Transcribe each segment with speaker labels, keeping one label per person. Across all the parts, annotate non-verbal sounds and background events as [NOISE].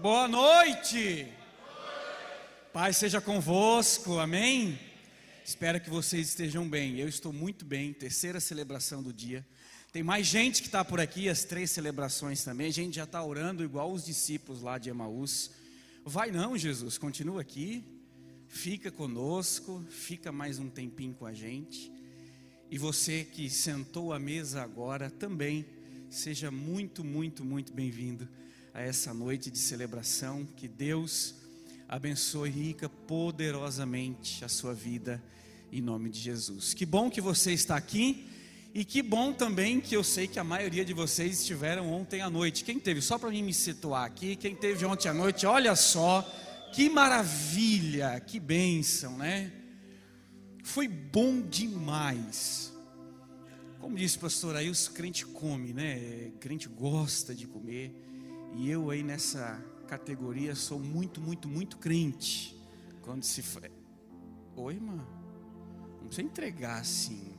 Speaker 1: Boa noite. Pai seja convosco, amém? Espero que vocês estejam bem. Eu estou muito bem, terceira celebração do dia. Tem mais gente que está por aqui, as três celebrações também. A gente já está orando igual os discípulos lá de Emaús. Vai não, Jesus, continua aqui, fica conosco, fica mais um tempinho com a gente. E você que sentou à mesa agora também, seja muito, muito, muito bem-vindo a essa noite de celebração. Que Deus abençoe rica poderosamente a sua vida em nome de Jesus. Que bom que você está aqui e que bom também que eu sei que a maioria de vocês estiveram ontem à noite. Quem teve, só para mim me situar aqui, quem teve ontem à noite, olha só, que maravilha, que bênção, né? Foi bom demais. Como disse o pastor aí, os crentes comem, né? Crente gosta de comer. E eu aí nessa categoria sou muito, muito, muito crente. Quando se. Oi, irmã. Não precisa entregar assim.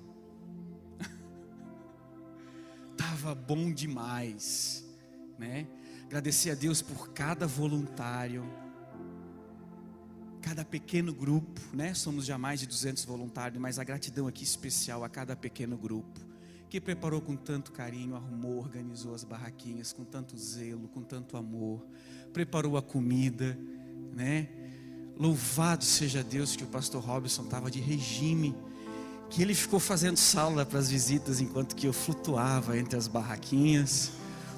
Speaker 1: [LAUGHS] Tava bom demais, né? Agradecer a Deus por cada voluntário, cada pequeno grupo, né? Somos já mais de 200 voluntários, mas a gratidão aqui especial a cada pequeno grupo que preparou com tanto carinho, arrumou, organizou as barraquinhas com tanto zelo, com tanto amor, preparou a comida, né? Louvado seja Deus que o pastor Robson estava de regime, que ele ficou fazendo sala para as visitas enquanto que eu flutuava entre as barraquinhas.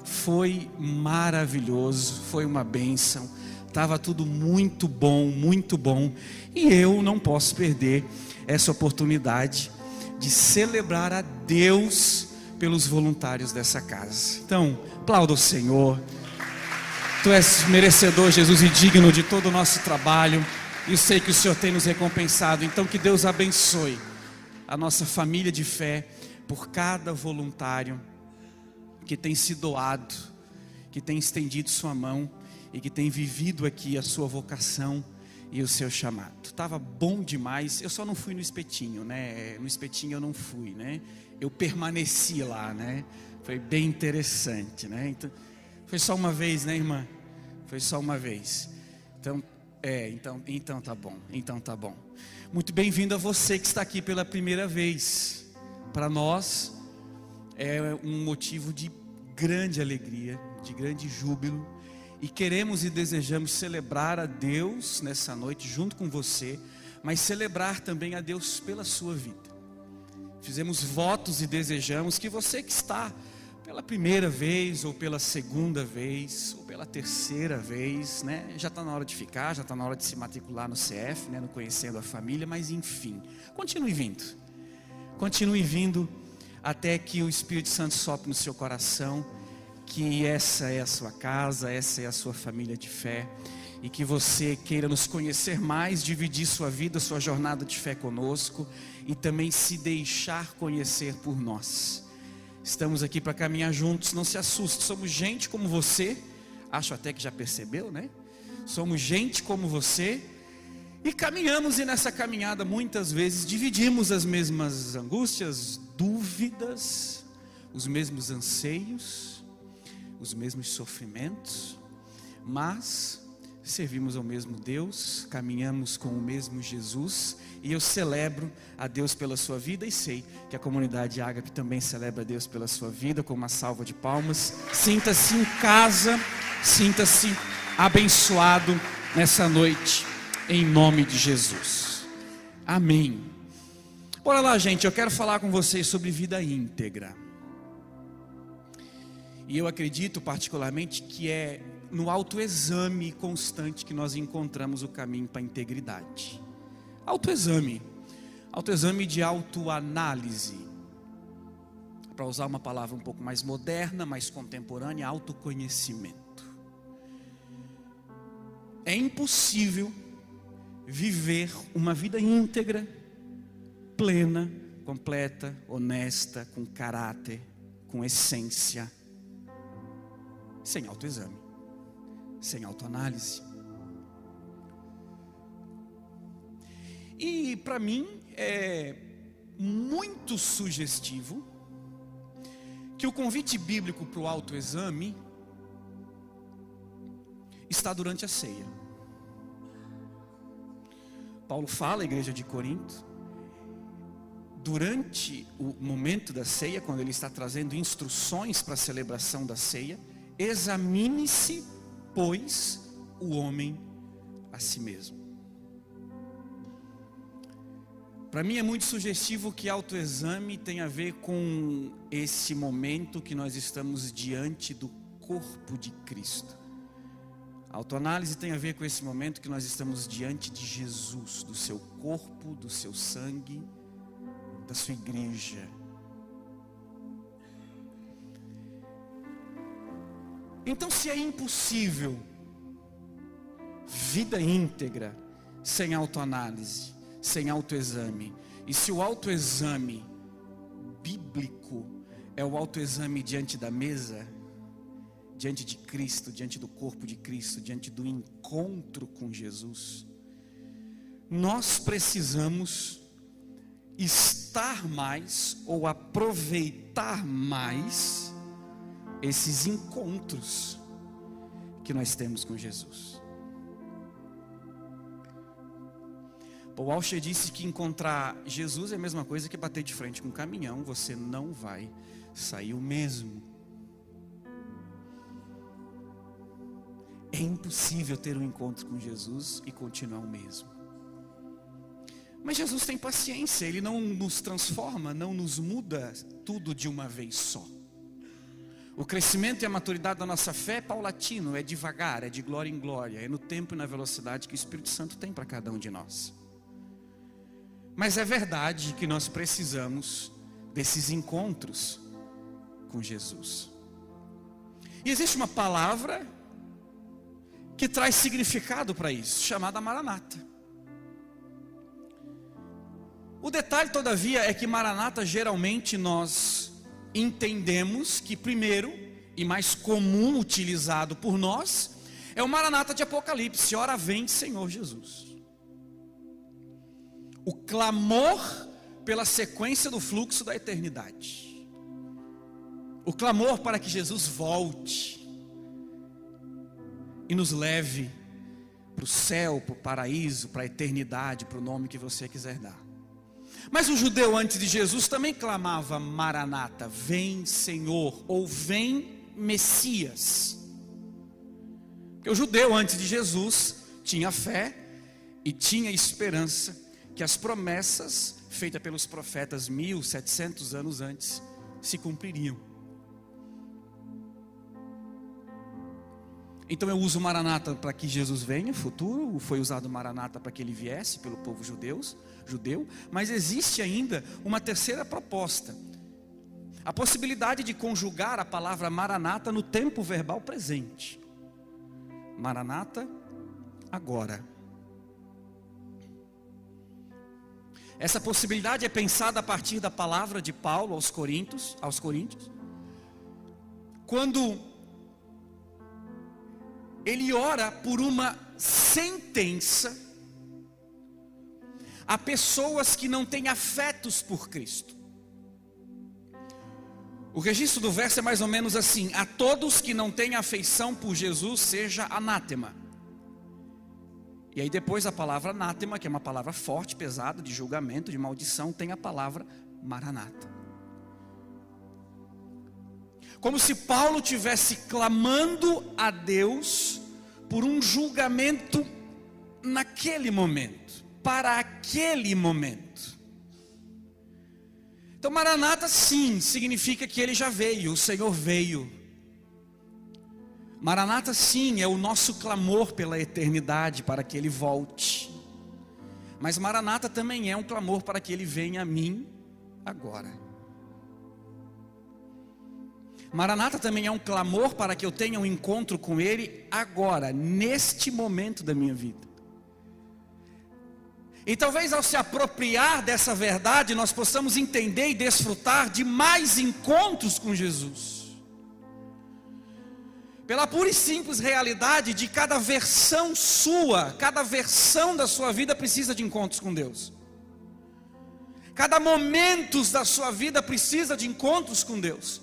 Speaker 1: Foi maravilhoso, foi uma bênção. Estava tudo muito bom, muito bom. E eu não posso perder essa oportunidade de celebrar a Deus pelos voluntários dessa casa. Então, aplauda o Senhor. Tu és merecedor, Jesus, e digno de todo o nosso trabalho. E sei que o Senhor tem nos recompensado. Então, que Deus abençoe a nossa família de fé por cada voluntário que tem se doado, que tem estendido sua mão e que tem vivido aqui a sua vocação e o seu chamado. Estava bom demais. Eu só não fui no espetinho, né? No espetinho eu não fui, né? Eu permaneci lá, né? Foi bem interessante, né? Então, foi só uma vez, né, irmã? Foi só uma vez. Então, é, então, então tá bom. Então tá bom. Muito bem-vindo a você que está aqui pela primeira vez. Para nós é um motivo de grande alegria, de grande júbilo e queremos e desejamos celebrar a Deus nessa noite junto com você, mas celebrar também a Deus pela sua vida. Fizemos votos e desejamos que você que está pela primeira vez, ou pela segunda vez, ou pela terceira vez, né? Já está na hora de ficar, já está na hora de se matricular no CF, né? No Conhecendo a Família, mas enfim, continue vindo. Continue vindo até que o Espírito Santo sopre no seu coração que essa é a sua casa, essa é a sua família de fé e que você queira nos conhecer mais, dividir sua vida, sua jornada de fé conosco e também se deixar conhecer por nós. Estamos aqui para caminhar juntos, não se assuste, somos gente como você, acho até que já percebeu, né? Somos gente como você e caminhamos e nessa caminhada muitas vezes dividimos as mesmas angústias, dúvidas, os mesmos anseios os mesmos sofrimentos, mas servimos ao mesmo Deus, caminhamos com o mesmo Jesus, e eu celebro a Deus pela sua vida e sei que a comunidade Ágape também celebra a Deus pela sua vida com uma salva de palmas. Sinta-se em casa, sinta-se abençoado nessa noite, em nome de Jesus. Amém. Bora lá, gente, eu quero falar com vocês sobre vida íntegra. E eu acredito particularmente que é no autoexame constante que nós encontramos o caminho para a integridade. Autoexame. Autoexame de autoanálise. Para usar uma palavra um pouco mais moderna, mais contemporânea, autoconhecimento. É impossível viver uma vida íntegra, plena, completa, honesta, com caráter, com essência sem autoexame, sem autoanálise. E para mim é muito sugestivo que o convite bíblico para o autoexame está durante a ceia. Paulo fala à igreja de Corinto, durante o momento da ceia, quando ele está trazendo instruções para a celebração da ceia, examine-se, pois, o homem a si mesmo. Para mim é muito sugestivo que autoexame tem a ver com esse momento que nós estamos diante do corpo de Cristo. Autoanálise tem a ver com esse momento que nós estamos diante de Jesus, do seu corpo, do seu sangue, da sua igreja. Então, se é impossível vida íntegra sem autoanálise, sem autoexame, e se o autoexame bíblico é o autoexame diante da mesa, diante de Cristo, diante do corpo de Cristo, diante do encontro com Jesus, nós precisamos estar mais ou aproveitar mais esses encontros que nós temos com Jesus. Paul Walsh disse que encontrar Jesus é a mesma coisa que bater de frente com um caminhão, você não vai sair o mesmo. É impossível ter um encontro com Jesus e continuar o mesmo. Mas Jesus tem paciência, Ele não nos transforma, não nos muda tudo de uma vez só. O crescimento e a maturidade da nossa fé é paulatino, é devagar, é de glória em glória, é no tempo e na velocidade que o Espírito Santo tem para cada um de nós. Mas é verdade que nós precisamos desses encontros com Jesus. E existe uma palavra que traz significado para isso, chamada Maranata. O detalhe, todavia, é que Maranata geralmente nós entendemos que primeiro e mais comum utilizado por nós é o Maranata de Apocalipse, ora vem Senhor Jesus. O clamor pela sequência do fluxo da eternidade. O clamor para que Jesus volte e nos leve para o céu, para o paraíso, para a eternidade, para o nome que você quiser dar. Mas o judeu antes de Jesus também clamava Maranata, vem Senhor, ou vem Messias. Porque o judeu antes de Jesus tinha fé e tinha esperança que as promessas feitas pelos profetas 1700 anos antes se cumpririam. Então eu uso Maranata para que Jesus venha, futuro, foi usado Maranata para que ele viesse pelo povo judeus, judeu, mas existe ainda uma terceira proposta. A possibilidade de conjugar a palavra Maranata no tempo verbal presente. Maranata agora. Essa possibilidade é pensada a partir da palavra de Paulo aos Coríntios, aos Coríntios. Quando ele ora por uma sentença a pessoas que não têm afetos por Cristo. O registro do verso é mais ou menos assim: a todos que não têm afeição por Jesus, seja anátema. E aí depois a palavra anátema, que é uma palavra forte, pesada, de julgamento, de maldição, tem a palavra maranata. Como se Paulo tivesse clamando a Deus por um julgamento naquele momento, para aquele momento. Então, Maranata, sim, significa que ele já veio, o Senhor veio. Maranata, sim, é o nosso clamor pela eternidade, para que ele volte. Mas Maranata também é um clamor para que ele venha a mim agora. Maranata também é um clamor para que eu tenha um encontro com Ele agora, neste momento da minha vida. E talvez ao se apropriar dessa verdade, nós possamos entender e desfrutar de mais encontros com Jesus. Pela pura e simples realidade de cada versão sua, cada versão da sua vida precisa de encontros com Deus. Cada momento da sua vida precisa de encontros com Deus.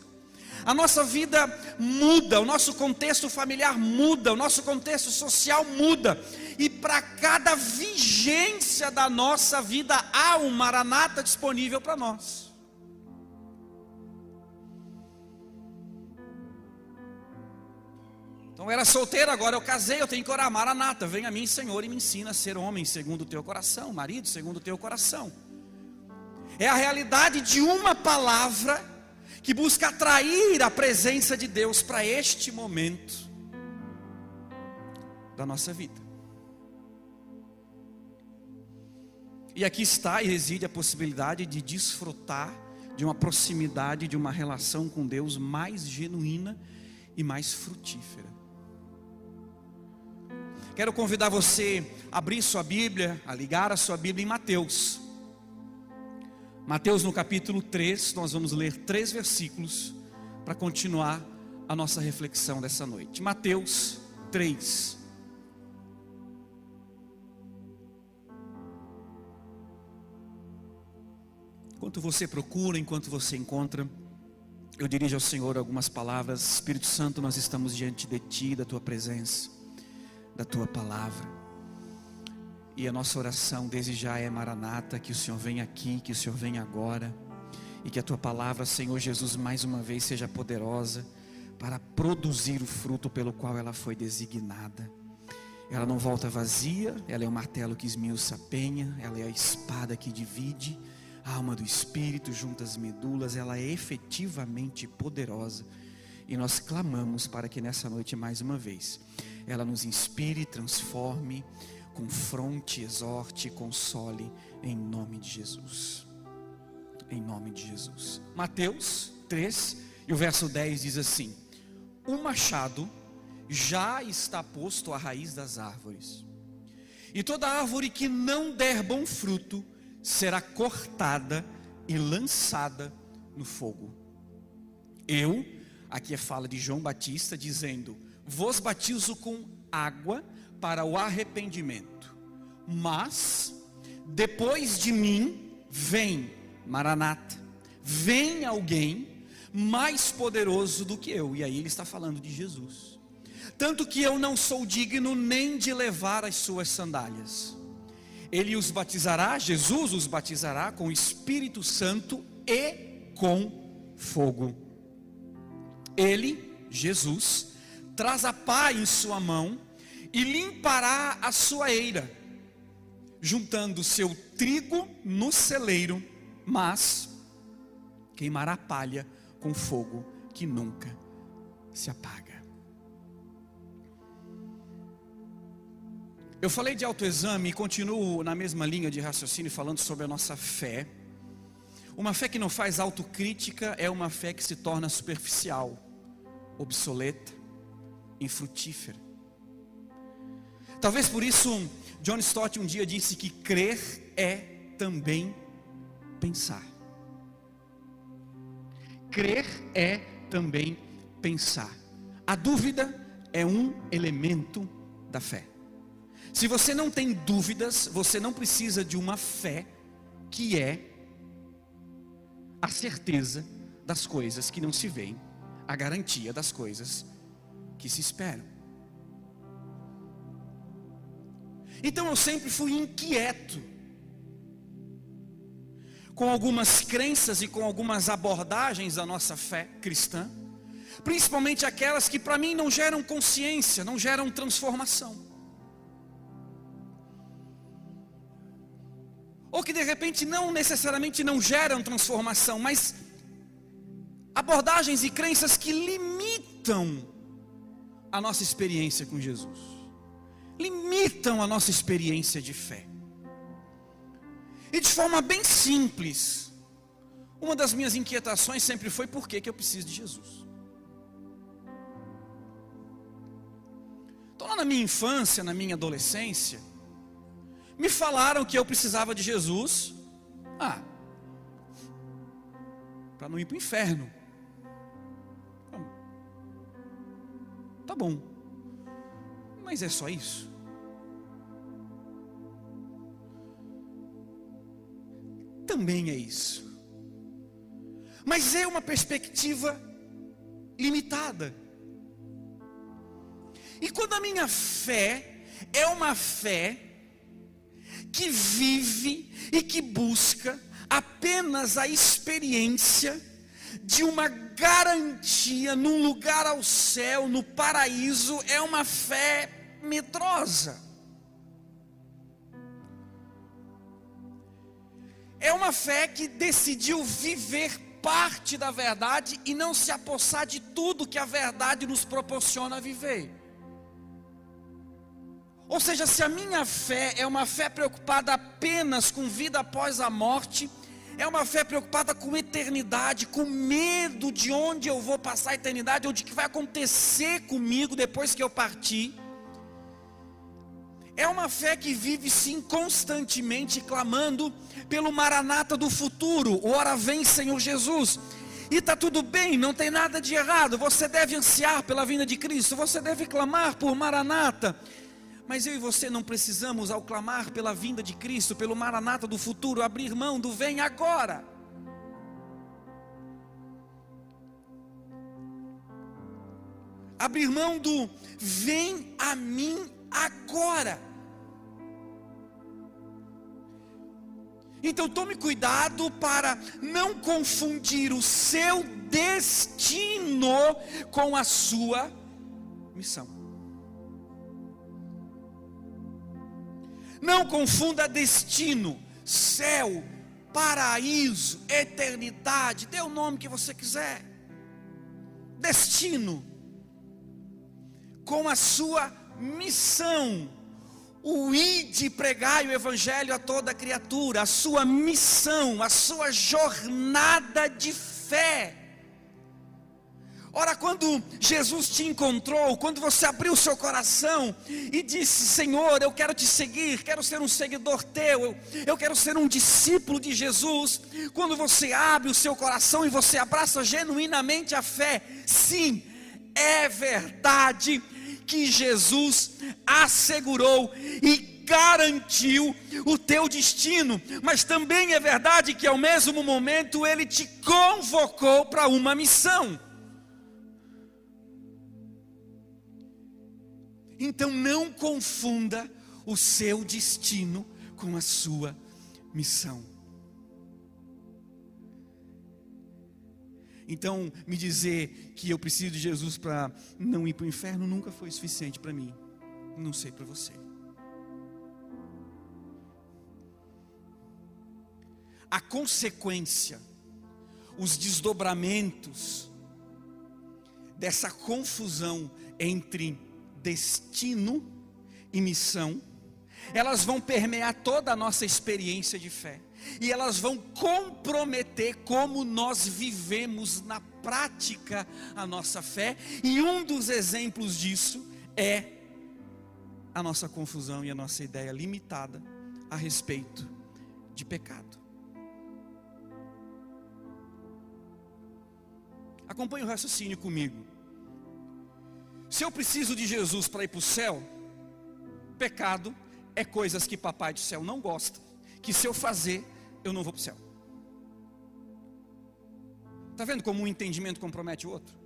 Speaker 1: A nossa vida muda, o nosso contexto familiar muda, o nosso contexto social muda. E para cada vigência da nossa vida há um maranata disponível para nós. Então eu era solteiro, agora eu casei, eu tenho que orar, Maranata, vem a mim, Senhor, e me ensina a ser homem segundo o teu coração, marido segundo o teu coração. É a realidade de uma palavra que busca atrair a presença de Deus para este momento da nossa vida. E aqui está e reside a possibilidade de desfrutar de uma proximidade, de uma relação com Deus mais genuína e mais frutífera. Quero convidar você a abrir sua Bíblia, a ligar a sua Bíblia em Mateus. Mateus no capítulo 3, nós vamos ler três versículos para continuar a nossa reflexão dessa noite. Mateus 3. Enquanto você procura, enquanto você encontra, eu dirijo ao Senhor algumas palavras. Espírito Santo, nós estamos diante de Ti, da Tua presença da tua palavra. E a nossa oração desde já é Maranata, que o Senhor venha aqui, que o Senhor venha agora, e que a tua palavra, Senhor Jesus, mais uma vez seja poderosa para produzir o fruto pelo qual ela foi designada. Ela não volta vazia, ela é o martelo que esmiuça a penha, ela é a espada que divide a alma do espírito junto às medulas, ela é efetivamente poderosa. E nós clamamos para que nessa noite mais uma vez ela nos inspire, transforme, confronte, exorte, console, em nome de Jesus. Em nome de Jesus. Mateus 3, e o verso 10 diz assim: O machado já está posto à raiz das árvores, e toda árvore que não der bom fruto será cortada e lançada no fogo. Eu, aqui é fala de João Batista, dizendo: vos batizo com água para o arrependimento, mas depois de mim vem Maranata, vem alguém mais poderoso do que eu, e aí ele está falando de Jesus. Tanto que eu não sou digno nem de levar as suas sandálias. Ele os batizará, Jesus os batizará com o Espírito Santo e com fogo. Ele, Jesus, traz a pá em sua mão e limpará a sua eira, juntando seu trigo no celeiro, mas queimará palha com fogo que nunca se apaga. Eu falei de autoexame e continuo na mesma linha de raciocínio falando sobre a nossa fé. Uma fé que não faz autocrítica é uma fé que se torna superficial, obsoleta, infrutífera. Talvez por isso John Stott um dia disse que crer é também pensar. Crer é também pensar. A dúvida é um elemento da fé. Se você não tem dúvidas, você não precisa de uma fé que é a certeza das coisas que não se veem, a garantia das coisas que se esperam. Então eu sempre fui inquieto com algumas crenças e com algumas abordagens da nossa fé cristã, principalmente aquelas que para mim não geram consciência, não geram transformação. Ou que de repente não necessariamente não geram transformação, mas abordagens e crenças que limitam a nossa experiência com Jesus, limitam a nossa experiência de fé. E de forma bem simples, uma das minhas inquietações sempre foi por que, que eu preciso de Jesus. Então, lá na minha infância, na minha adolescência, me falaram que eu precisava de Jesus, ah, para não ir para o inferno. Tá bom. Mas é só isso? Também é isso. Mas é uma perspectiva limitada. E quando a minha fé é uma fé que vive e que busca apenas a experiência de uma garantia num lugar ao céu, no paraíso, é uma fé medrosa. É uma fé que decidiu viver parte da verdade e não se apossar de tudo que a verdade nos proporciona viver. Ou seja, se a minha fé é uma fé preocupada apenas com vida após a morte, é uma fé preocupada com eternidade, com medo de onde eu vou passar a eternidade, ou de que vai acontecer comigo depois que eu partir. É uma fé que vive sim constantemente clamando pelo maranata do futuro, ora vem Senhor Jesus. E está tudo bem, não tem nada de errado. Você deve ansiar pela vinda de Cristo, você deve clamar por maranata. Mas eu e você não precisamos, ao clamar pela vinda de Cristo, pelo maranata do futuro, abrir mão do vem agora. Abrir mão do vem a mim agora. Então tome cuidado para não confundir o seu destino com a sua missão. Não confunda destino, céu, paraíso, eternidade, dê o nome que você quiser. Destino com a sua missão o ide pregar o evangelho a toda criatura, a sua missão, a sua jornada de fé. Ora, quando Jesus te encontrou, quando você abriu seu coração e disse: Senhor, eu quero te seguir, quero ser um seguidor teu, eu, eu quero ser um discípulo de Jesus. Quando você abre o seu coração e você abraça genuinamente a fé, sim, é verdade que Jesus assegurou e garantiu o teu destino, mas também é verdade que ao mesmo momento ele te convocou para uma missão. Então não confunda o seu destino com a sua missão. Então, me dizer que eu preciso de Jesus para não ir para o inferno nunca foi suficiente para mim. Não sei para você. A consequência, os desdobramentos dessa confusão entre destino e missão, elas vão permear toda a nossa experiência de fé e elas vão comprometer como nós vivemos na prática a nossa fé, e um dos exemplos disso é a nossa confusão e a nossa ideia limitada a respeito de pecado. Acompanhe o raciocínio comigo. Se eu preciso de Jesus para ir para o céu, pecado é coisas que papai do céu não gosta que se eu fazer, eu não vou para o céu. Está vendo como um entendimento compromete o outro?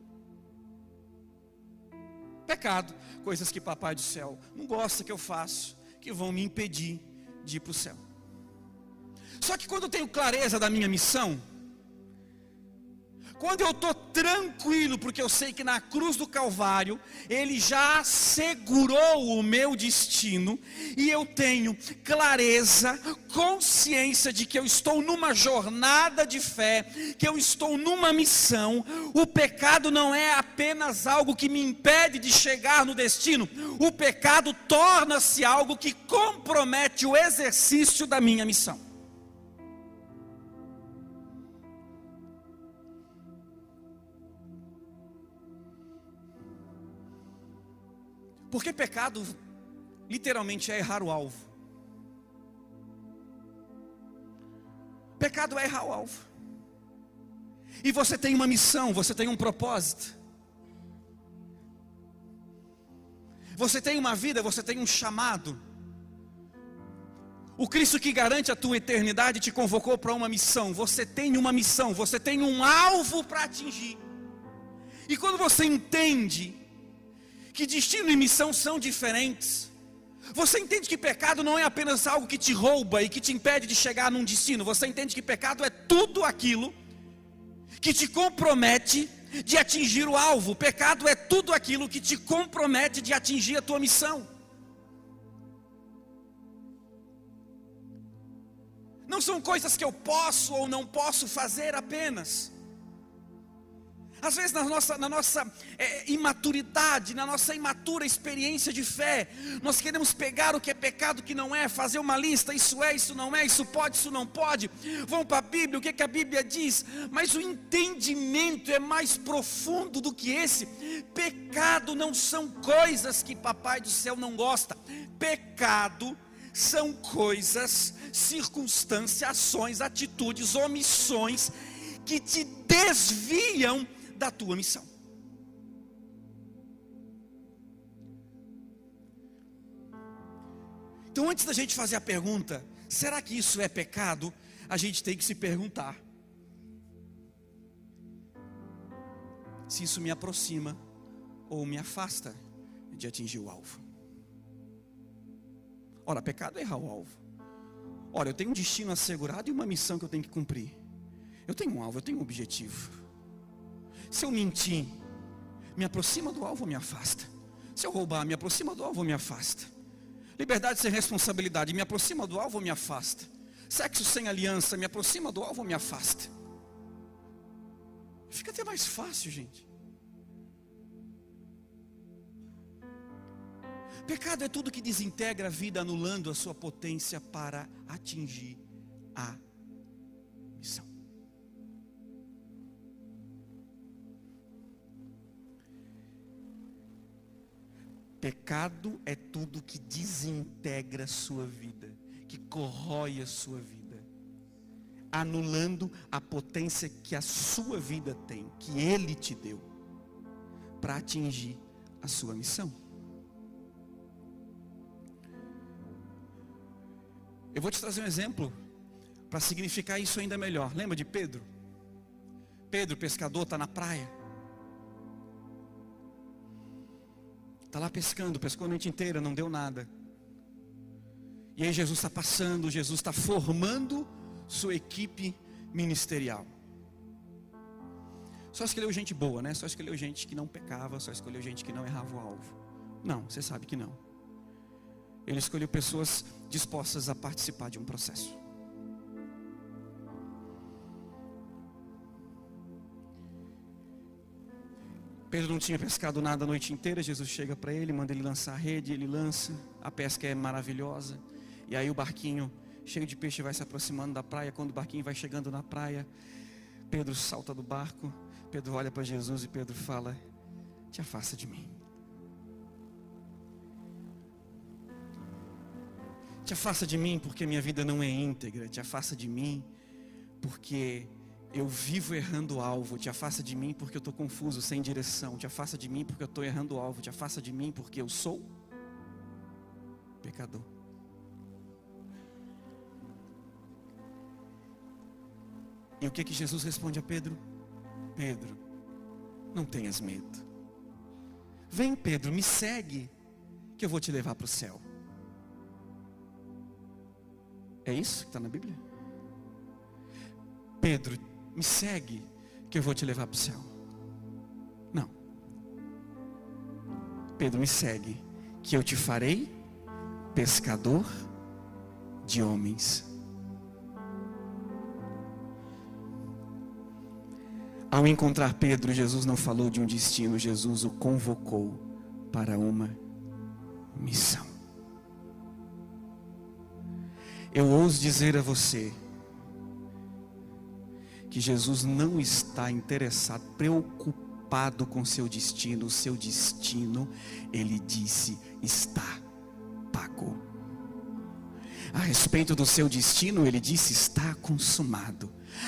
Speaker 1: Pecado, coisas que papai do céu não gosta que eu faço, que vão me impedir de ir para o céu. Só que quando eu tenho clareza da minha missão, quando eu estou tranquilo, porque eu sei que na cruz do Calvário, Ele já assegurou o meu destino, e eu tenho clareza, consciência de que eu estou numa jornada de fé, que eu estou numa missão, o pecado não é apenas algo que me impede de chegar no destino, o pecado torna-se algo que compromete o exercício da minha missão. Porque pecado literalmente é errar o alvo. Pecado é errar o alvo. E você tem uma missão, você tem um propósito. Você tem uma vida, você tem um chamado. O Cristo que garante a tua eternidade te convocou para uma missão. Você tem uma missão, você tem um alvo para atingir. E quando você entende que destino e missão são diferentes, você entende que pecado não é apenas algo que te rouba e que te impede de chegar num destino, você entende que pecado é tudo aquilo que te compromete de atingir o alvo, pecado é tudo aquilo que te compromete de atingir a tua missão. Não são coisas que eu posso ou não posso fazer apenas. Às vezes, na nossa, na nossa é, imaturidade, na nossa imatura experiência de fé, nós queremos pegar o que é pecado, o que não é, fazer uma lista: isso é, isso não é, isso pode, isso não pode. Vamos para a Bíblia, o que, é que a Bíblia diz? Mas o entendimento é mais profundo do que esse. Pecado não são coisas que Papai do céu não gosta, pecado são coisas, circunstâncias, ações, atitudes, omissões que te desviam da tua missão. Então, antes da gente fazer a pergunta, será que isso é pecado? A gente tem que se perguntar: se isso me aproxima ou me afasta de atingir o alvo. Ora, pecado é errar o alvo. Ora, eu tenho um destino assegurado e uma missão que eu tenho que cumprir. Eu tenho um alvo, eu tenho um objetivo. Se eu mentir, me aproxima do alvo ou me afasta? Se eu roubar, me aproxima do alvo ou me afasta? Liberdade sem responsabilidade, me aproxima do alvo ou me afasta? Sexo sem aliança, me aproxima do alvo ou me afasta? Fica até mais fácil, gente. Pecado é tudo que desintegra a vida, anulando a sua potência para atingir a Pecado é tudo que desintegra a sua vida, que corrói a sua vida, anulando a potência que a sua vida tem, que Ele te deu, para atingir a sua missão. Eu vou te trazer um exemplo para significar isso ainda melhor. Lembra de Pedro? Pedro, pescador, está na praia. Está lá pescando, pescou a noite inteira, não deu nada. E aí Jesus está passando, Jesus está formando sua equipe ministerial. Só escolheu gente boa, né? Só escolheu gente que não pecava, só escolheu gente que não errava o alvo. Não, você sabe que não. Ele escolheu pessoas dispostas a participar de um processo. Pedro não tinha pescado nada a noite inteira. Jesus chega para ele, manda ele lançar a rede, ele lança. A pesca é maravilhosa. E aí o barquinho cheio de peixe vai se aproximando da praia. Quando o barquinho vai chegando na praia, Pedro salta do barco. Pedro olha para Jesus e Pedro fala: Te afasta de mim. Te afasta de mim porque minha vida não é íntegra. Te afasta de mim porque eu vivo errando o alvo, te afasta de mim porque eu estou confuso, sem direção, te afasta de mim porque eu estou errando o alvo, te afasta de mim porque eu sou pecador. E o que que Jesus responde a Pedro? Pedro, não tenhas medo. Vem, Pedro, me segue, que eu vou te levar para o céu. É isso que está na Bíblia? Pedro, me segue, que eu vou te levar para o céu. Não. Pedro, me segue, que eu te farei pescador de homens. Ao encontrar Pedro, Jesus não falou de um destino, Jesus o convocou para uma missão. Eu ouso dizer a você, que Jesus não está interessado, preocupado com seu destino. O seu destino, ele disse, está pago. A respeito do seu destino, ele disse, está consumado.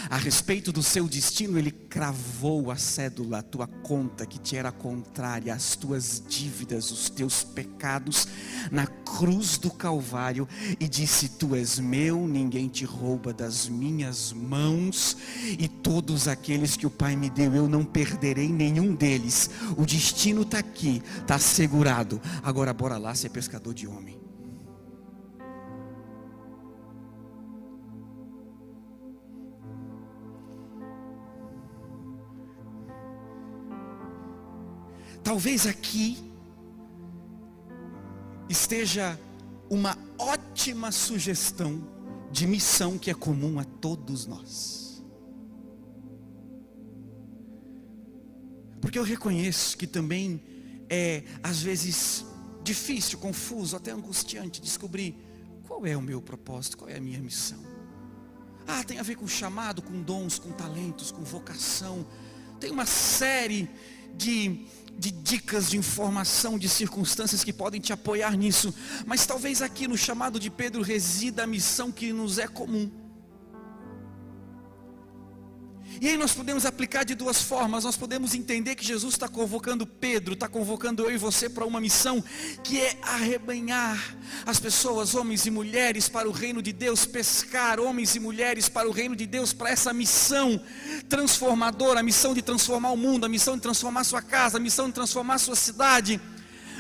Speaker 1: A respeito do seu destino, ele cravou a cédula, a tua conta que te era contrária, as tuas dívidas, os teus pecados. na cruz do Calvário e disse: Tu és meu, ninguém te rouba das minhas mãos, e todos aqueles que o Pai me deu, eu não perderei nenhum deles. O destino está aqui, está assegurado. Agora, bora lá ser pescador de homem. Talvez aqui esteja uma ótima sugestão de missão que é comum a todos nós. Porque eu reconheço que também é, às vezes, difícil, confuso, até angustiante descobrir qual é o meu propósito, qual é a minha missão. Ah, tem a ver com chamado, com dons, com talentos, com vocação. Tem uma série de de dicas, de informação, de circunstâncias que podem te apoiar nisso. Mas talvez aqui no chamado de Pedro resida a missão que nos é comum. E aí nós podemos aplicar de duas formas. Nós podemos entender que Jesus está convocando Pedro, está convocando eu e você para uma missão que é arrebanhar as pessoas, homens e mulheres, para o reino de Deus, pescar homens e mulheres para o reino de Deus, para essa missão transformadora, a missão de transformar o mundo, a missão de transformar sua casa, a missão de transformar sua cidade.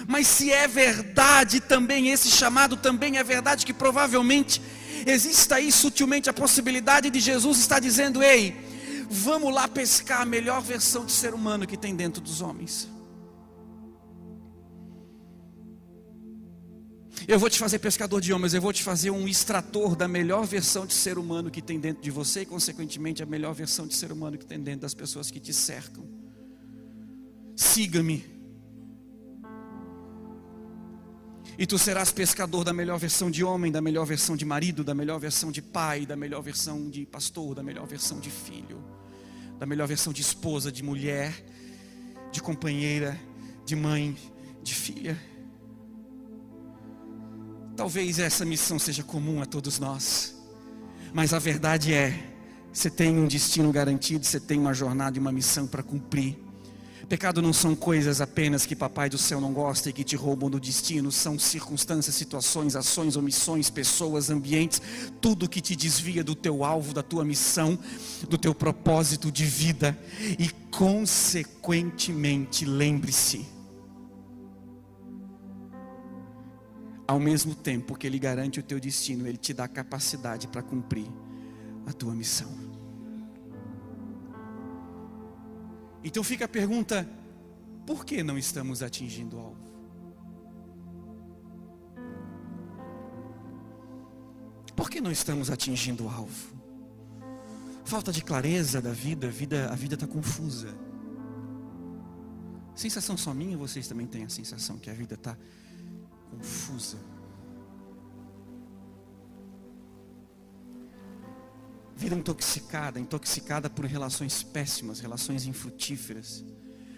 Speaker 1: Mas se é verdade também, esse chamado também é verdade que provavelmente existe aí sutilmente a possibilidade de Jesus estar dizendo: ei, vamos lá pescar a melhor versão de ser humano que tem dentro dos homens. Eu vou te fazer pescador de homens, eu vou te fazer um extrator da melhor versão de ser humano que tem dentro de você e, consequentemente, a melhor versão de ser humano que tem dentro das pessoas que te cercam. Siga-me. E tu serás pescador da melhor versão de homem, da melhor versão de marido, da melhor versão de pai, da melhor versão de pastor, da melhor versão de filho, da melhor versão de esposa, de mulher, de companheira, de mãe, de filha. Talvez essa missão seja comum a todos nós, mas a verdade é: você tem um destino garantido, você tem uma jornada e uma missão para cumprir. Pecado não são coisas apenas que papai do céu não gosta e que te roubam do destino, são circunstâncias, situações, ações, omissões, pessoas, ambientes, tudo que te desvia do teu alvo, da tua missão, do teu propósito de vida. E consequentemente, lembre-se, ao mesmo tempo que Ele garante o teu destino, Ele te dá capacidade para cumprir a tua missão. Então fica a pergunta: por que não estamos atingindo o alvo? Por que não estamos atingindo o alvo? Falta de clareza da vida, a vida vida está confusa. Sensação só minha, vocês também têm a sensação que a vida está confusa. Vida intoxicada, intoxicada por relações péssimas, relações infrutíferas.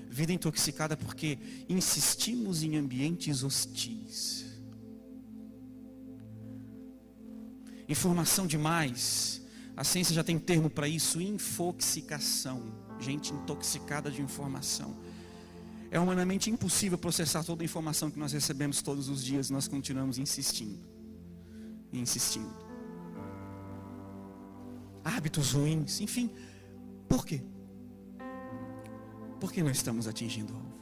Speaker 1: Vida intoxicada porque insistimos em ambientes hostis. Informação demais. A ciência já tem termo para isso, infoxicação. Gente intoxicada de informação. É humanamente impossível processar toda a informação que nós recebemos todos os dias, nós continuamos insistindo. Insistindo. Hábitos ruins, enfim. Por quê? Por que nós estamos atingindo o alvo?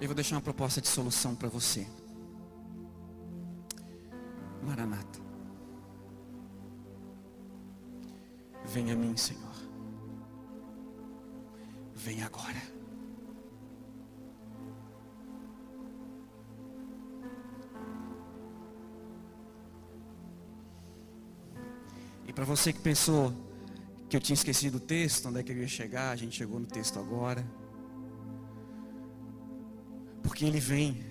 Speaker 1: Eu vou deixar uma proposta de solução para você. Maranata. Venha a mim, Senhor. Vem agora. Para você que pensou que eu tinha esquecido o texto, onde é que eu ia chegar, a gente chegou no texto agora. Porque ele vem.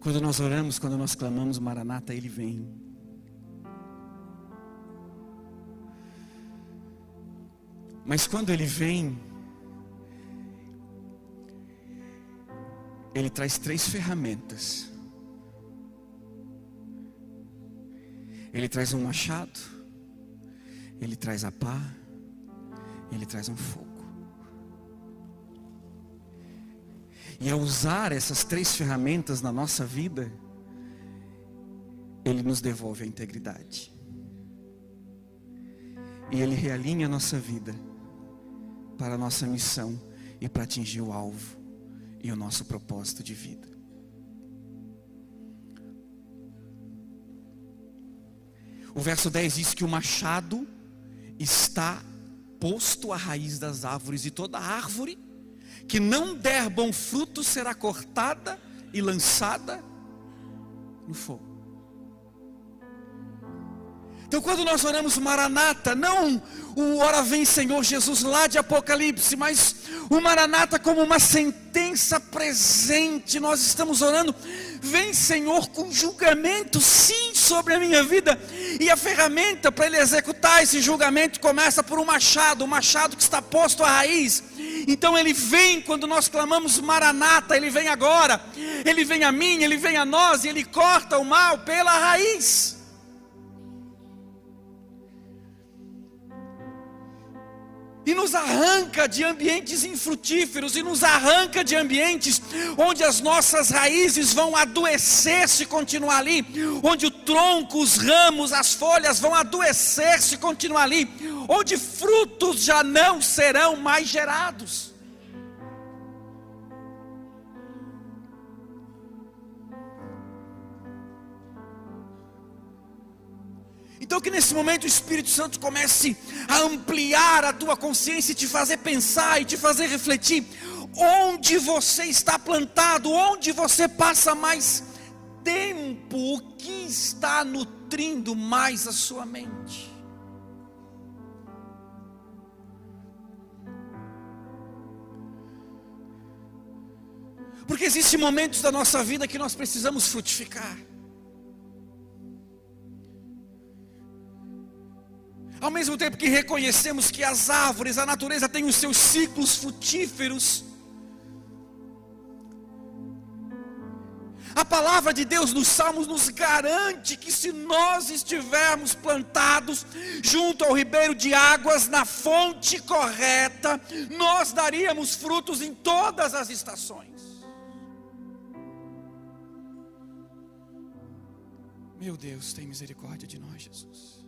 Speaker 1: Quando nós oramos, quando nós clamamos Maranata, ele vem. Mas quando ele vem, ele traz três ferramentas. Ele traz um machado, ele traz a pá ele traz um fogo. E ao usar essas três ferramentas na nossa vida, Ele nos devolve a integridade. E Ele realinha a nossa vida para a nossa missão e para atingir o alvo e o nosso propósito de vida. O verso 10 diz que o machado está posto à raiz das árvores, e toda árvore que não der bom fruto será cortada e lançada no fogo. Então, quando nós oramos Maranata, não o Ora Vem Senhor Jesus lá de Apocalipse, mas o Maranata como uma sentença presente, nós estamos orando, vem Senhor com julgamento, sim, sobre a minha vida, e a ferramenta para ele executar esse julgamento começa por um machado, um machado que está posto à raiz. Então ele vem quando nós clamamos Maranata, ele vem agora, ele vem a mim, ele vem a nós, e ele corta o mal pela raiz. E nos arranca de ambientes infrutíferos, e nos arranca de ambientes onde as nossas raízes vão adoecer se continuar ali, onde o tronco, os ramos, as folhas vão adoecer se continuar ali, onde frutos já não serão mais gerados. Então que nesse momento o Espírito Santo comece a ampliar a tua consciência e te fazer pensar e te fazer refletir onde você está plantado, onde você passa mais tempo, o que está nutrindo mais a sua mente. Porque existem momentos da nossa vida que nós precisamos frutificar. Ao mesmo tempo que reconhecemos que as árvores, a natureza tem os seus ciclos frutíferos, a palavra de Deus nos Salmos nos garante que se nós estivermos plantados junto ao ribeiro de águas, na fonte correta, nós daríamos frutos em todas as estações. Meu Deus, tem misericórdia de nós, Jesus.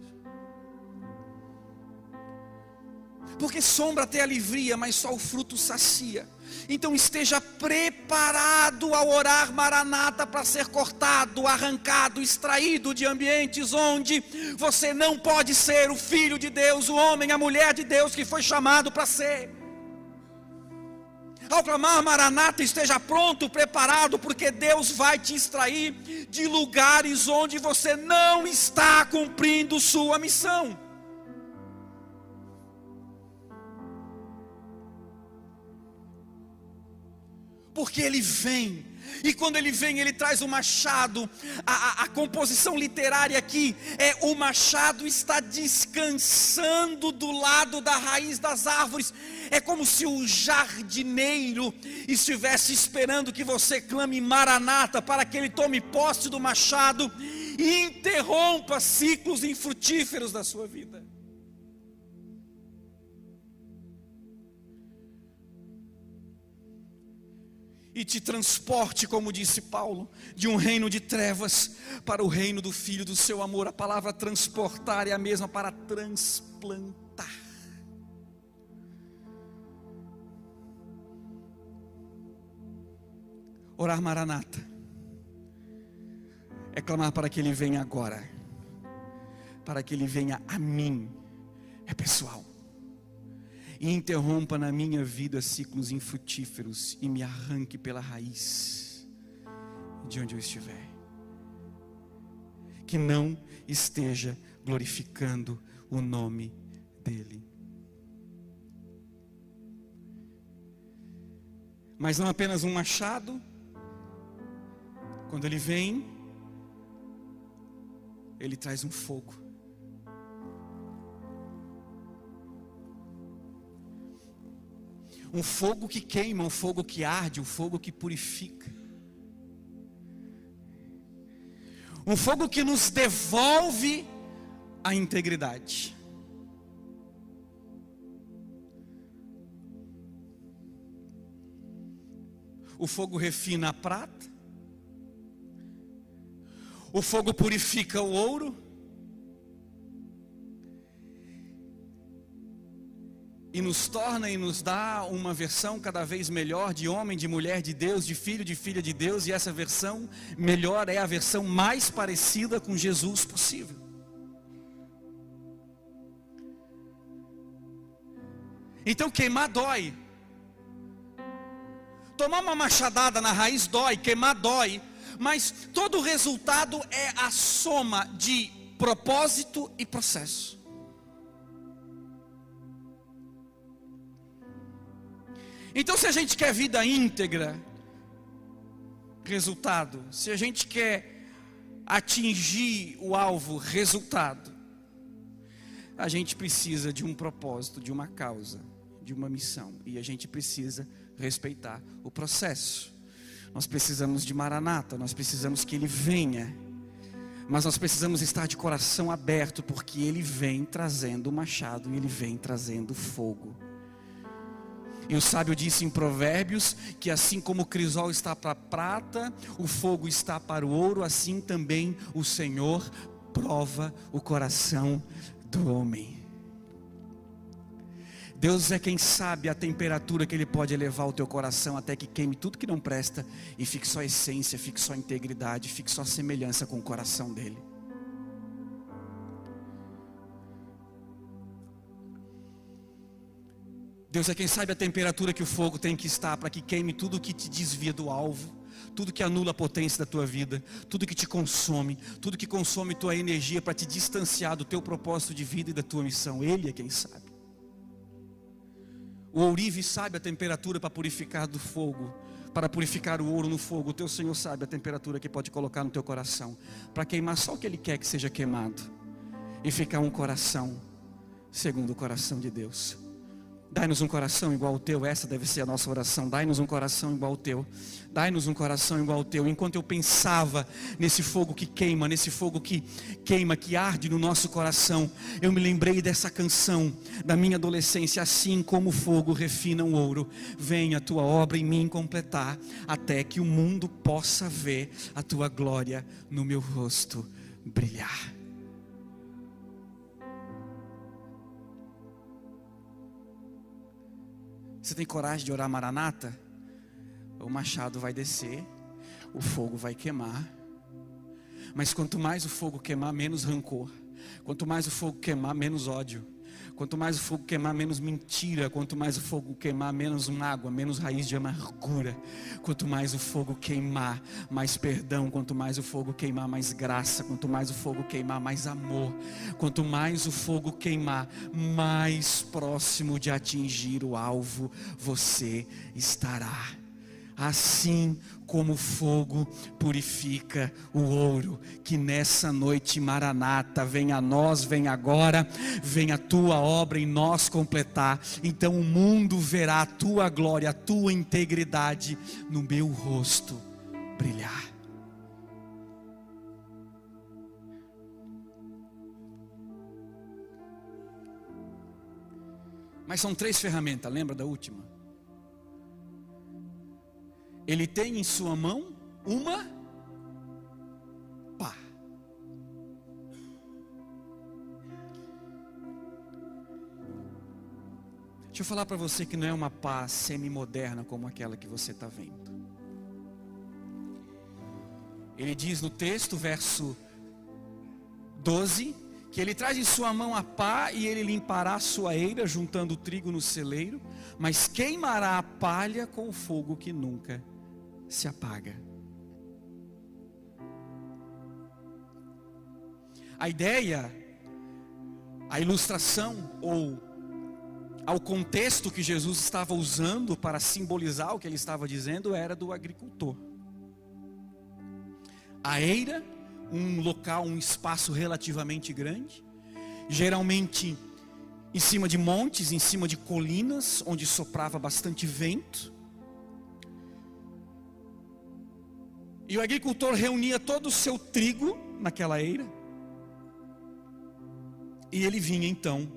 Speaker 1: Porque sombra até alivia, mas só o fruto sacia. Então esteja preparado ao orar Maranata para ser cortado, arrancado, extraído de ambientes onde você não pode ser o filho de Deus, o homem, a mulher de Deus que foi chamado para ser. Ao clamar Maranata, esteja pronto, preparado, porque Deus vai te extrair de lugares onde você não está cumprindo sua missão. Porque ele vem. E quando ele vem, ele traz o machado. A, a, a, composição literária aqui é: o machado está descansando do lado da raiz das árvores. É como se o jardineiro estivesse esperando que você clame Maranata para que ele tome posse do machado e interrompa ciclos infrutíferos da sua vida. E te transporte, como disse Paulo, de um reino de trevas para o reino do Filho do seu amor. A palavra transportar é a mesma para transplantar. Orar Maranata é clamar para que Ele venha agora, para que Ele venha a mim, é pessoal e interrompa na minha vida ciclos infrutíferos e me arranque pela raiz de onde eu estiver. Que não esteja glorificando o nome dEle. Mas não apenas um machado, quando ele vem, ele traz um fogo. Um fogo que queima, um fogo que arde, um fogo que purifica. Um fogo que nos devolve a integridade. O fogo refina a prata. O fogo purifica o ouro. E nos torna e nos dá uma versão cada vez melhor de homem, de mulher de Deus, de filho, de filha de Deus, e essa versão melhor é a versão mais parecida com Jesus possível. Então queimar dói. Tomar uma machadada na raiz dói, queimar dói, mas todo resultado é a soma de propósito e processo. Então, se a gente quer vida íntegra, resultado, se a gente quer atingir o alvo, resultado, a gente precisa de um propósito, de uma causa, de uma missão, e a gente precisa respeitar o processo. Nós precisamos de Maranata, nós precisamos que ele venha. Mas nós precisamos estar de coração aberto, porque ele vem trazendo o machado e ele vem trazendo fogo. E o sábio disse em Provérbios que assim como o crisol está para a prata, o fogo está para o ouro, assim também o Senhor prova o coração do homem. Deus é quem sabe a temperatura que Ele pode elevar o teu coração até que queime tudo que não presta e fique só essência, fique só integridade, fique só semelhança com o coração dele. Deus é quem sabe a temperatura que o fogo tem que estar para que queime tudo que te desvia do alvo, tudo que anula a potência da tua vida, tudo que te consome, tudo que consome tua energia para te distanciar do teu propósito de vida e da tua missão. Ele é quem sabe. O ourive sabe a temperatura para purificar do fogo, para purificar o ouro no fogo. O teu Senhor sabe a temperatura que pode colocar no teu coração, para queimar só o que Ele quer que seja queimado e ficar um coração segundo o coração de Deus. Dai-nos um coração igual ao teu, essa deve ser a nossa oração. Dai-nos um coração igual ao teu. Dai-nos um coração igual ao teu. Enquanto eu pensava nesse fogo que queima, nesse fogo que queima, que arde no nosso coração, eu me lembrei dessa canção da minha adolescência. Assim como o fogo refina o ouro, venha a tua obra em mim completar, até que o mundo possa ver a tua glória no meu rosto brilhar. Você tem coragem de orar Maranata? O machado vai descer, o fogo vai queimar. Mas quanto mais o fogo queimar, menos rancor. Quanto mais o fogo queimar, menos ódio. Quanto mais o fogo queimar, menos mentira. Quanto mais o fogo queimar, menos mágoa, menos raiz de amargura. Quanto mais o fogo queimar, mais perdão. Quanto mais o fogo queimar, mais graça. Quanto mais o fogo queimar, mais amor. Quanto mais o fogo queimar, mais próximo de atingir o alvo você estará. Assim como fogo purifica o ouro, que nessa noite maranata venha a nós, venha agora, venha a tua obra em nós completar. Então o mundo verá a tua glória, a tua integridade no meu rosto brilhar. Mas são três ferramentas, lembra da última? Ele tem em sua mão uma pá. Deixa eu falar para você que não é uma pá semi-moderna como aquela que você está vendo. Ele diz no texto, verso 12, que ele traz em sua mão a pá e ele limpará a sua eira, juntando o trigo no celeiro, mas queimará a palha com o fogo que nunca se apaga. A ideia, a ilustração ou ao contexto que Jesus estava usando para simbolizar o que ele estava dizendo era do agricultor. A eira, um local, um espaço relativamente grande, geralmente em cima de montes, em cima de colinas, onde soprava bastante vento. E o agricultor reunia todo o seu trigo naquela eira. E ele vinha então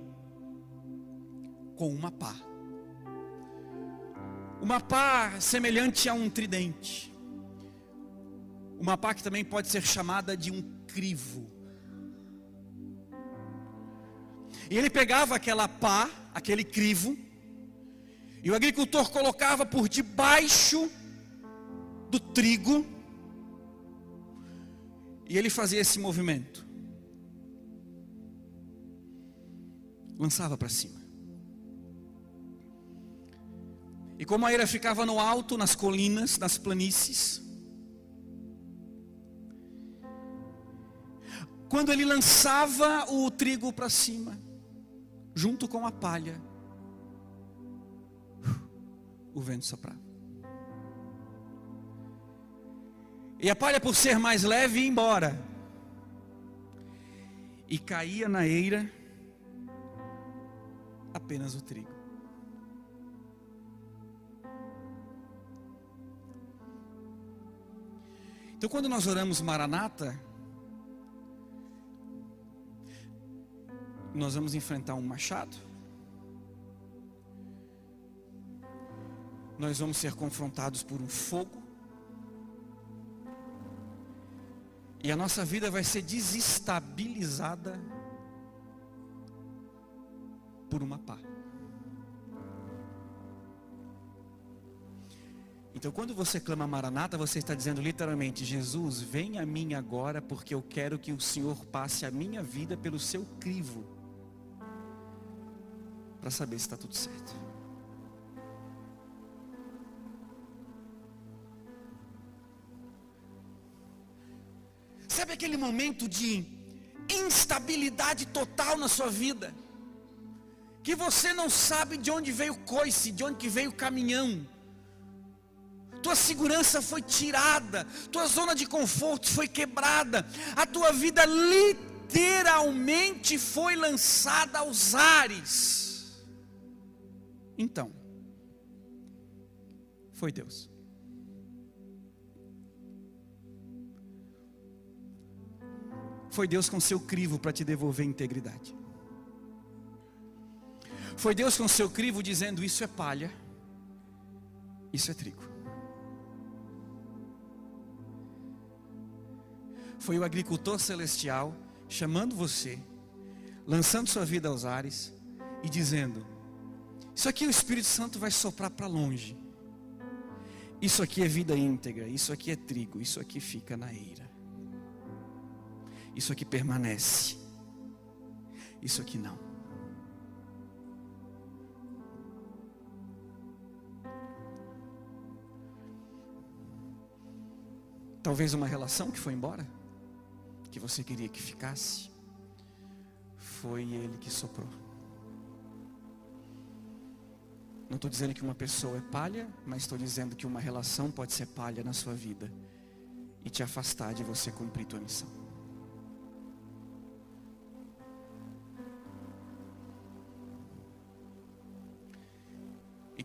Speaker 1: com uma pá. Uma pá semelhante a um tridente. Uma pá que também pode ser chamada de um crivo. E ele pegava aquela pá, aquele crivo, e o agricultor colocava por debaixo do trigo, e ele fazia esse movimento. Lançava para cima. E como a eira ficava no alto, nas colinas, nas planícies, quando ele lançava o trigo para cima, junto com a palha, o vento soprava. E a palha, por ser mais leve, ia embora. E caía na eira apenas o trigo. Então, quando nós oramos Maranata, nós vamos enfrentar um machado, nós vamos ser confrontados por um fogo, e a nossa vida vai ser desestabilizada por uma pá. Então, quando você clama Maranata, você está dizendo literalmente: Jesus, vem a mim agora, porque eu quero que o Senhor passe a minha vida pelo seu crivo, para saber se está tudo certo. Sabe aquele momento de instabilidade total na sua vida? Que você não sabe de onde veio o coice, de onde que veio o caminhão tua segurança foi tirada, tua zona de conforto foi quebrada, a tua vida literalmente foi lançada aos ares. Então, foi Deus. Foi Deus com seu crivo para te devolver integridade. Foi Deus com seu crivo dizendo: Isso é palha, isso é trigo. foi o agricultor celestial chamando você, lançando sua vida aos ares e dizendo: Isso aqui o Espírito Santo vai soprar para longe. Isso aqui é vida íntegra, isso aqui é trigo, isso aqui fica na eira. Isso aqui permanece. Isso aqui não. Talvez uma relação que foi embora que você queria que ficasse, foi Ele que soprou. Não estou dizendo que uma pessoa é palha, mas estou dizendo que uma relação pode ser palha na sua vida e te afastar de você cumprir tua missão.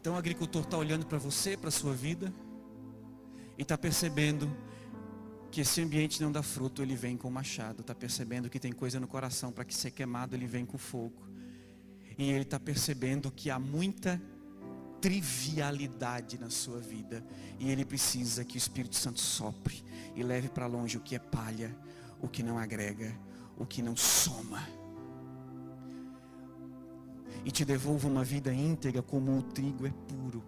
Speaker 1: Então o agricultor está olhando para você, para a sua vida, e está percebendo que esse ambiente não dá fruto, ele vem com o machado. Está percebendo que tem coisa no coração para que ser queimado, ele vem com fogo. E ele está percebendo que há muita trivialidade na sua vida. E ele precisa que o Espírito Santo sopre e leve para longe o que é palha, o que não agrega, o que não soma. E te devolva uma vida íntegra como o trigo é puro.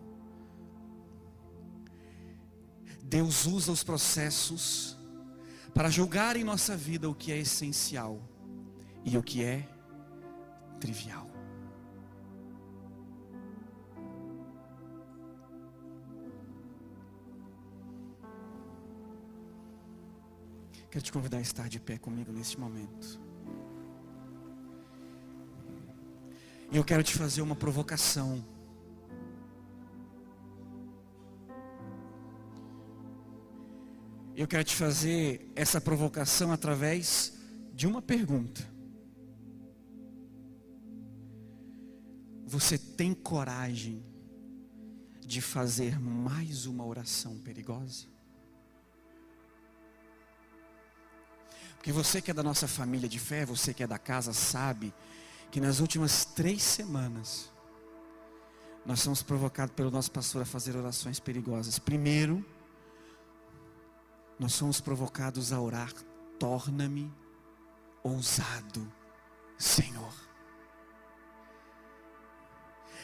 Speaker 1: Deus usa os processos para julgar em nossa vida o que é essencial e o que é trivial. Quero te convidar a estar de pé comigo neste momento. Eu quero te fazer uma provocação. Eu quero te fazer essa provocação através de uma pergunta. Você tem coragem de fazer mais uma oração perigosa? Porque você que é da nossa família de fé, você que é da casa, sabe que nas últimas três semanas, nós somos provocados pelo nosso pastor a fazer orações perigosas. Primeiro, nós somos provocados a orar: torna-me ousado, Senhor.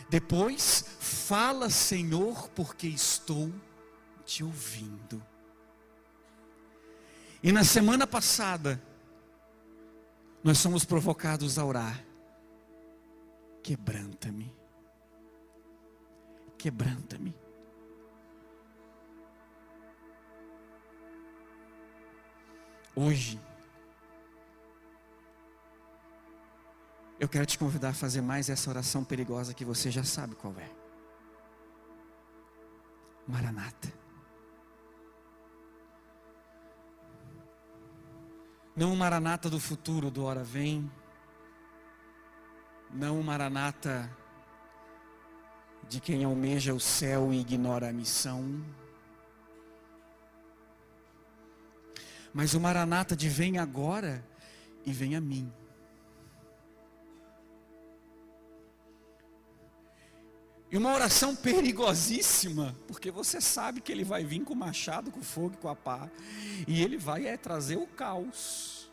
Speaker 1: Depois, fala, Senhor, porque estou te ouvindo. E na semana passada, nós somos provocados a orar: quebranta-me quebranta-me. Hoje, eu quero te convidar a fazer mais essa oração perigosa que você já sabe qual é. Maranata. Não o maranata do futuro, do hora vem. Não o maranata de quem almeja o céu e ignora a missão. Mas o Maranata de vem agora e vem a mim. E uma oração perigosíssima, porque você sabe que ele vai vir com o machado, com o fogo, com a pá, e ele vai é, trazer o caos.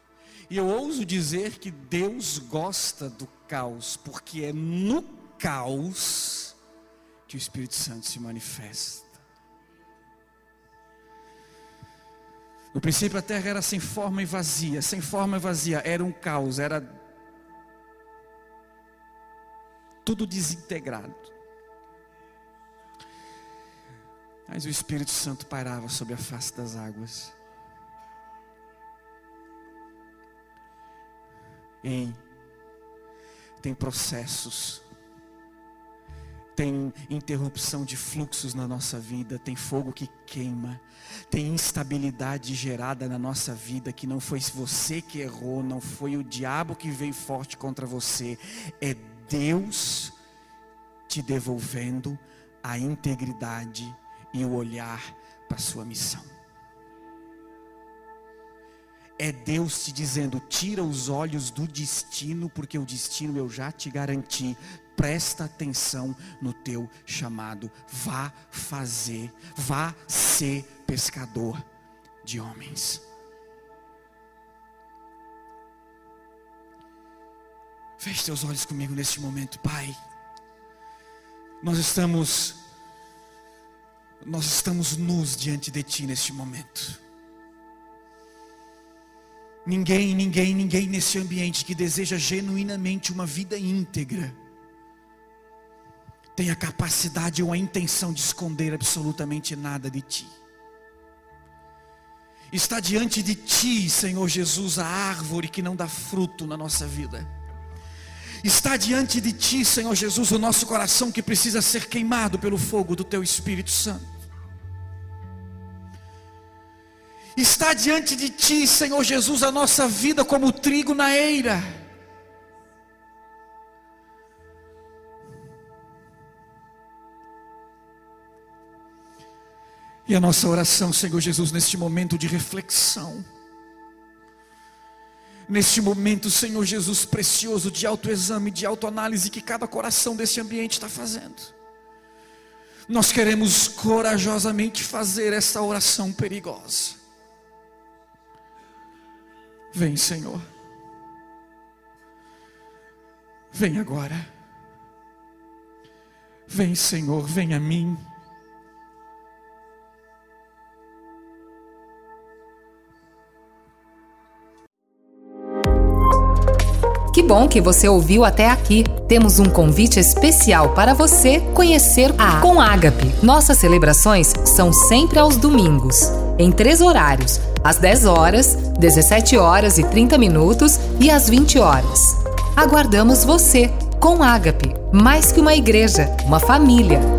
Speaker 1: E eu ouso dizer que Deus gosta do caos, porque é no caos que o Espírito Santo se manifesta. No princípio a terra era sem forma e vazia, sem forma e vazia, era um caos, era tudo desintegrado. Mas o Espírito Santo pairava sobre a face das águas. Ei, tem processos. Tem interrupção de fluxos na nossa vida, tem fogo que queima, tem instabilidade gerada na nossa vida que não foi você que errou, não foi o diabo que veio forte contra você, é Deus te devolvendo a integridade e o olhar para a sua missão. É Deus te dizendo: tira os olhos do destino, porque o destino eu já te garanti presta atenção no teu chamado. Vá fazer, vá ser pescador de homens. Feche teus olhos comigo neste momento, Pai. Nós estamos nós estamos nus diante de ti neste momento. Ninguém, ninguém, ninguém nesse ambiente que deseja genuinamente uma vida íntegra tem a capacidade ou a intenção de esconder absolutamente nada de ti. Está diante de ti, Senhor Jesus, a árvore que não dá fruto na nossa vida. Está diante de ti, Senhor Jesus, o nosso coração que precisa ser queimado pelo fogo do teu Espírito Santo. Está diante de ti, Senhor Jesus, a nossa vida como trigo na eira E a nossa oração, Senhor Jesus, neste momento de reflexão, neste momento, Senhor Jesus, precioso de autoexame, de autoanálise que cada coração desse ambiente está fazendo. Nós queremos corajosamente fazer essa oração perigosa. Vem, Senhor. Vem agora. Vem, Senhor, vem a mim.
Speaker 2: Bom que você ouviu até aqui. Temos um convite especial para você conhecer a Com Ágape. Nossas celebrações são sempre aos domingos, em três horários: às 10 horas, 17 horas e 30 minutos e às 20 horas. Aguardamos você com Ágape, mais que uma igreja, uma família.